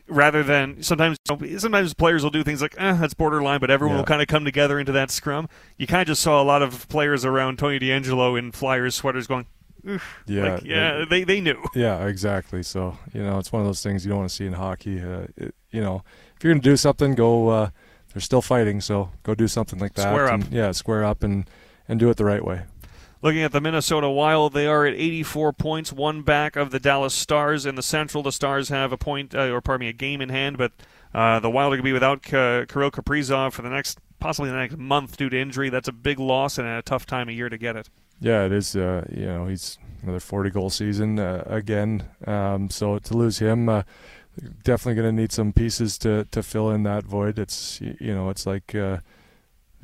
Rather than sometimes, sometimes players will do things like, eh, that's borderline, but everyone yeah. will kind of come together into that scrum. You kind of just saw a lot of players around Tony DeAngelo in Flyers sweaters going, yeah, like, yeah, they, they knew. Yeah, exactly. So you know, it's one of those things you don't want to see in hockey. Uh, it, you know, if you're gonna do something, go uh, they're still fighting, so go do something like that. Square and, up. Yeah, square up and, and do it the right way. Looking at the Minnesota Wild, they are at 84 points, one back of the Dallas Stars. In the Central, the Stars have a point, uh, or pardon me, a game in hand, but Uh, the Wild are going to be without K- Kirill Kaprizov for the next possibly the next month due to injury. That's a big loss and a tough time of year to get it. Yeah, it is. Uh, you know, he's another 40 goal season uh, again. Um, so to lose him, uh, definitely going to need some pieces to, to fill in that void. It's you know, it's like uh,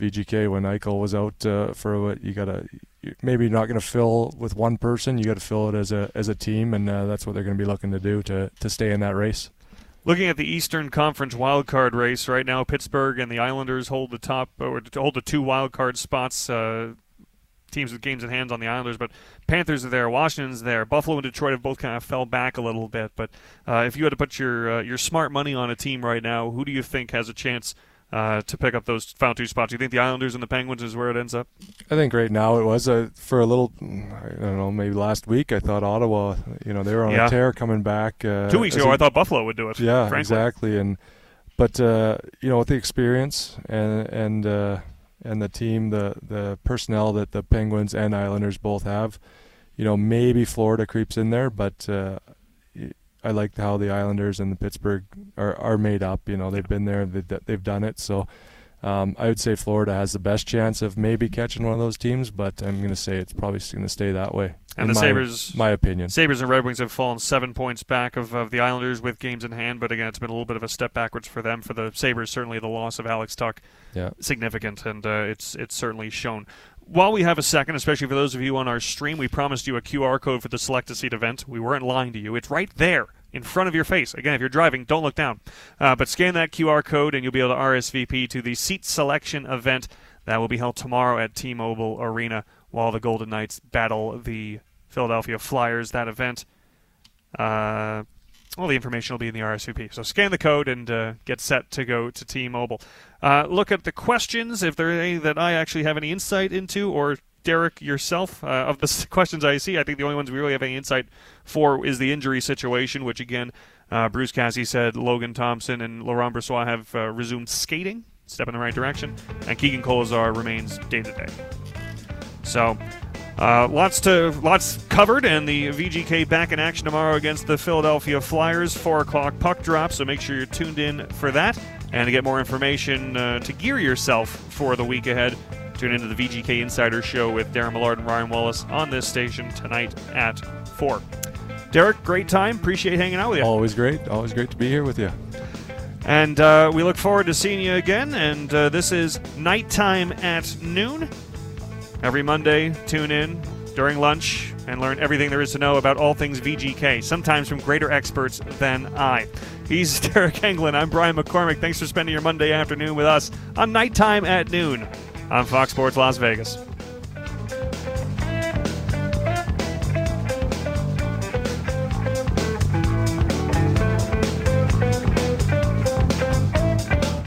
VGK when Eichel was out uh, for what you got to maybe not going to fill with one person. You got to fill it as a as a team, and uh, that's what they're going to be looking to do to to stay in that race. Looking at the Eastern Conference wildcard race right now, Pittsburgh and the Islanders hold the top or hold the two wildcard spots. Uh, teams with games in hands on the Islanders, but Panthers are there, Washington's there, Buffalo and Detroit have both kind of fell back a little bit. But uh, if you had to put your uh, your smart money on a team right now, who do you think has a chance uh, to pick up those final two spots. Do You think the Islanders and the Penguins is where it ends up? I think right now it was uh, for a little. I don't know, maybe last week I thought Ottawa. You know, they were on Yeah. a tear coming back. Uh, Two weeks ago, a- I thought Buffalo would do it. Yeah, frankly. exactly. And but uh, you know, with the experience and and uh, and the team, the the personnel that the Penguins and Islanders both have, you know, maybe Florida creeps in there, but uh, I like how the Islanders and the Pittsburgh are are made up. You know, they've been there, they've, they've done it. So. Um, I would say Florida has the best chance of maybe catching one of those teams, but I'm going to say it's probably going to stay that way. And in the my, Sabres- my opinion. Sabres and Red Wings have fallen seven points back of, of the Islanders with games in hand, but again, it's been a little bit of a step backwards for them. For the Sabres, certainly the loss of Alex Tuch, Yeah. significant, and uh, it's it's certainly shown. While we have a second, especially for those of you on our stream, we promised you a QR code for the Select a Seat event. We weren't lying to you. It's right there in front of your face. Again, if you're driving, don't look down. Uh, but scan that QR code and you'll be able to RSVP to the seat selection event that will be held tomorrow at T-Mobile Arena while the Golden Knights battle the Philadelphia Flyers. That event, uh, all the information will be in the RSVP. So scan the code and uh, get set to go to T-Mobile. Uh, look at the questions if there are any that I actually have any insight into, or Deryk yourself. Uh, of the questions I see, I think the only ones we really have any insight for is the injury situation, which again, uh, Bruce Cassidy said Logan Thompson and Laurent Brossoit have uh, resumed skating, step in the right direction, and Keegan Kolesar remains day to day. So, uh, lots to lots covered, and the VGK back in action tomorrow against the Philadelphia Flyers. Four o'clock puck drop, so make sure you're tuned in for that. And to get more information uh, to gear yourself for the week ahead, tune into the VGK Insider Show with Darren Millard and Ryan Wallace on this station tonight at four. Deryk, great time. Appreciate hanging out with you. Always great. Always great to be here with you. And uh, we look forward to seeing you again. And uh, this is Nighttime at Noon. Every Monday, tune in during lunch and learn everything there is to know about all things VGK, sometimes from greater experts than I. He's Deryk Engelland. I'm Brian McCormack. Thanks for spending your Monday afternoon with us on Nighttime at Noon on Fox Sports Las Vegas.